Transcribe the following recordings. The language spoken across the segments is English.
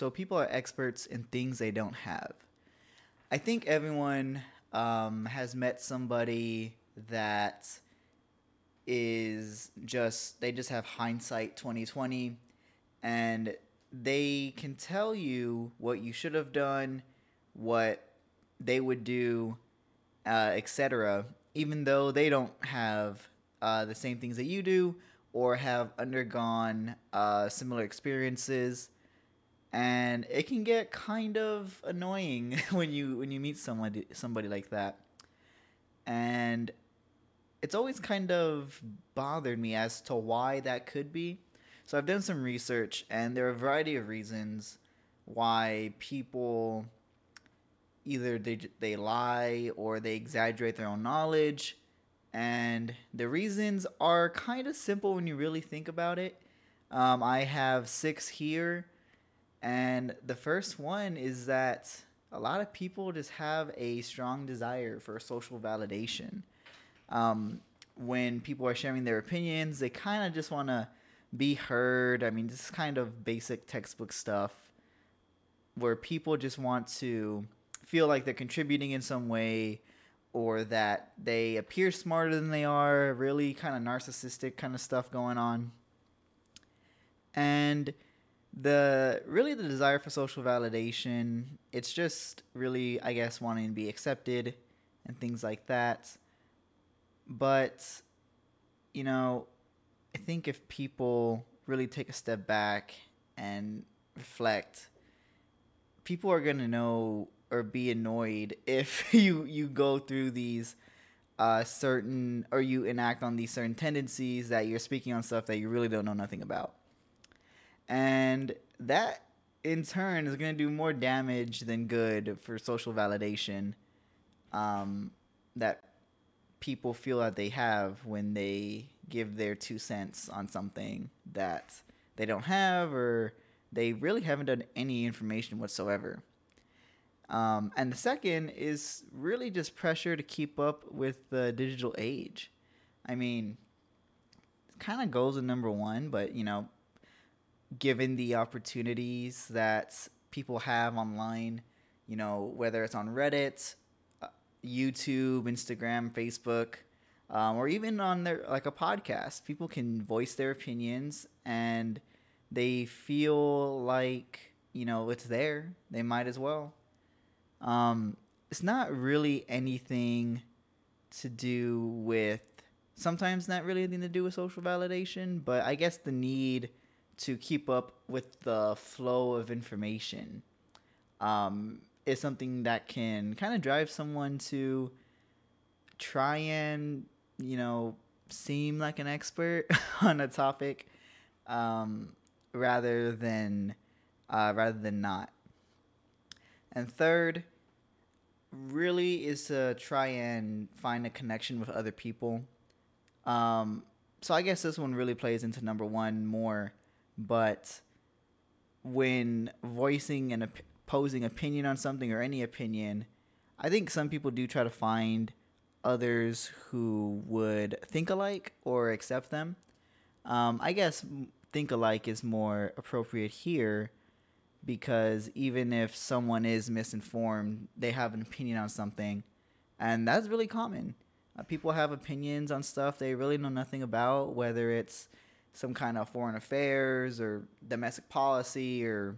so people are experts in things they don't have. I think everyone um, has met somebody that is just they just have hindsight 2020 and they can tell you what you should have done, what they would do, uh, etc. Even though they don't have uh, the same things that you do or have undergone uh, similar experiences, and it can get kind of annoying when you when you meet somebody somebody like that, and it's always kind of bothered me as to why that could be. So I've done some research, and there are a variety of reasons why people either they they lie or they exaggerate their own knowledge, and the reasons are kind of simple when you really think about it. Um, I have six here, and the first one is that a lot of people just have a strong desire for social validation. Um, when people are sharing their opinions, they kind of just want to be heard. I mean, this is kind of basic textbook stuff where people just want to feel like they're contributing in some way or that they appear smarter than they are, really kind of narcissistic kind of stuff going on. And the really the desire for social validation, it's just really I guess wanting to be accepted and things like that. But you know, I think if people really take a step back and reflect, people are gonna know or be annoyed if you you go through these uh, certain or you enact on these certain tendencies that you're speaking on stuff that you really don't know nothing about, and that in turn is gonna do more damage than good for social validation. Um, that people feel that they have when they give their two cents on something that they don't have or they really haven't done any information whatsoever. Um, and the second is really just pressure to keep up with the digital age. I mean, it kind of goes with number one, but you know, given the opportunities that people have online, you know, whether it's on Reddit, uh, YouTube, Instagram, Facebook, um, or even on their like a podcast. People can voice their opinions and they feel like you know it's there. They might as well. Um, it's not really anything to do with sometimes not really anything to do with social validation but i guess the need to keep up with the flow of information um, is something that can kind of drive someone to try and you know, seem like an expert on a topic um, rather than uh, rather than not. And third, really is to try and find a connection with other people. Um, so I guess this one really plays into number one more, but when voicing and op- posing opinion on something or any opinion, I think some people do try to find others who would think alike or accept them. Um, I guess think alike is more appropriate here because even if someone is misinformed, they have an opinion on something, and that's really common. Uh, people have opinions on stuff they really know nothing about, whether it's some kind of foreign affairs or domestic policy or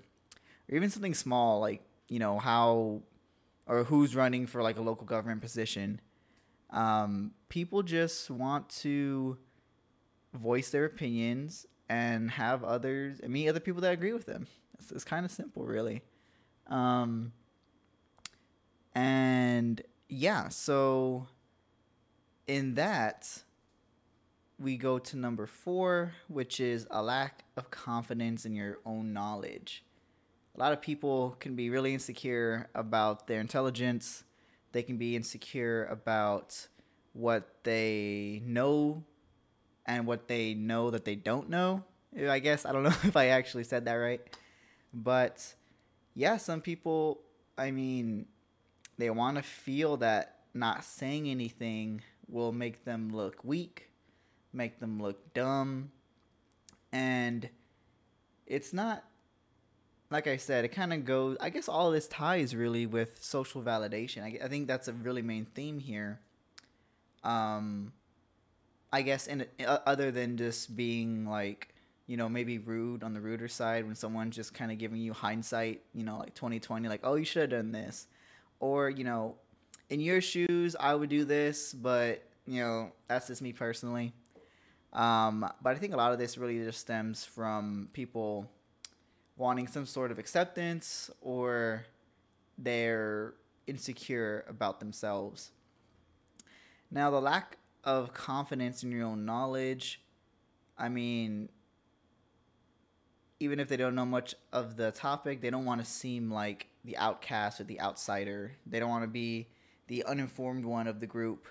or even something small like you know how or who's running for like a local government position um, people just want to voice their opinions and have others and meet other people that agree with them. It's, it's kind of simple, really. Um, and yeah, so in that, we go to number four, which is a lack of confidence in your own knowledge. A lot of people can be really insecure about their intelligence they can be insecure about what they know and what they know that they don't know. I guess I don't know if I actually said that right. But yeah, some people, I mean, they want to feel that not saying anything will make them look weak, make them look dumb. And it's not like I said, it kind of goes. I guess all this ties really with social validation. I, I think that's a really main theme here. Um, I guess in uh, other than just being like you know maybe rude on the ruder side when someone's just kind of giving you hindsight, you know, like twenty twenty, like oh you should have done this, or you know, in your shoes I would do this, but you know that's just me personally. Um, but I think a lot of this really just stems from people wanting some sort of acceptance or they're insecure about themselves. Now, the lack of confidence in your own knowledge, I mean, even if they don't know much of the topic, they don't want to seem like the outcast or the outsider. They don't want to be the uninformed one of the group,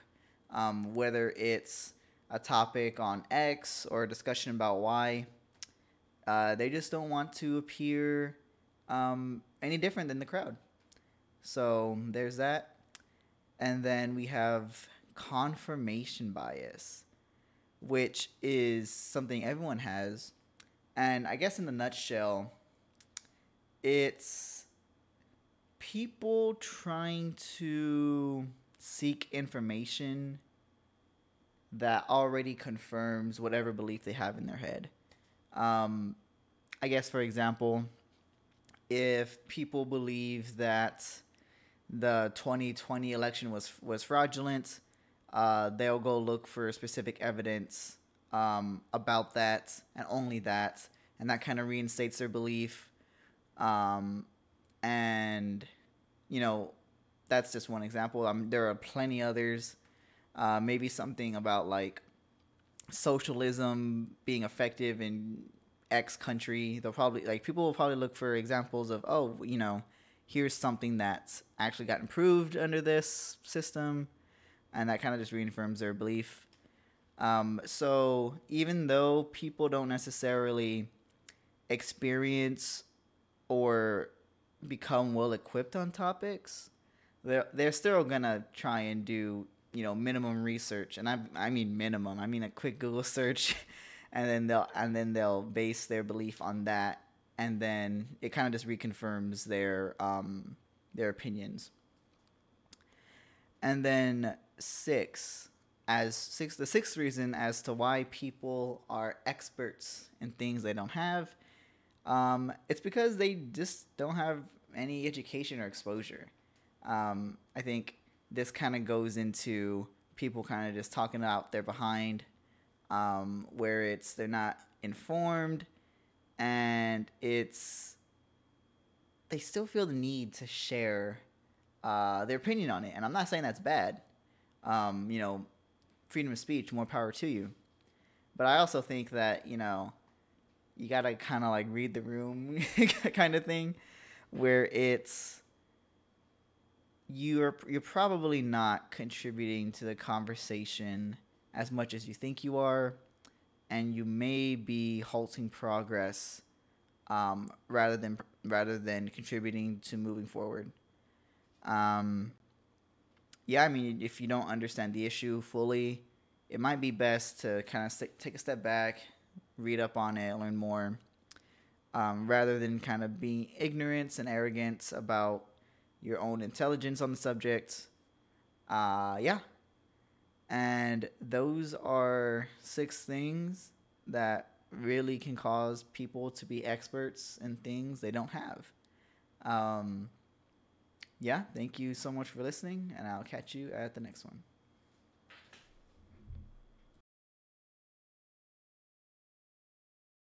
um, whether it's a topic on X or a discussion about Y. Uh, they just don't want to appear um, any different than the crowd. So there's that. And then we have confirmation bias, which is something everyone has. And I guess in the nutshell, it's people trying to seek information that already confirms whatever belief they have in their head. Um, I guess, for example, if people believe that the 2020 election was was fraudulent, uh, they'll go look for specific evidence um, about that and only that, and that kind of reinstates their belief. Um, and you know, that's just one example. Um, there are plenty others. Uh, maybe something about like socialism being effective in X country. They'll probably like people will probably look for examples of oh you know here's something that's actually got improved under this system, and that kind of just reaffirms their belief. Um, so even though people don't necessarily experience or become well equipped on topics, they're they're still gonna try and do you know minimum research, and I I mean minimum. I mean a quick Google search, and then they'll and then they'll base their belief on that, and then it kind of just reconfirms their um their opinions. And then six, as six the sixth reason as to why people are experts in things they don't have, um, it's because they just don't have any education or exposure. Um, I think this kind of goes into people kind of just talking out their behind, um, where it's they're not informed, and it's they still feel the need to share uh, their opinion on it. And I'm not saying that's bad. Um, you know, freedom of speech, more power to you. But I also think that you know, you gotta kind of like read the room, kind of thing, where it's you're you're probably not contributing to the conversation as much as you think you are, and you may be halting progress um, rather than rather than contributing to moving forward. Um, yeah, I mean, if you don't understand the issue fully, it might be best to kind of st- take a step back, read up on it, learn more, um, rather than kind of being ignorant and arrogant about your own intelligence on the subject. Uh, yeah. And those are six things that really can cause people to be experts in things they don't have. Um, yeah, thank you so much for listening, and I'll catch you at the next one.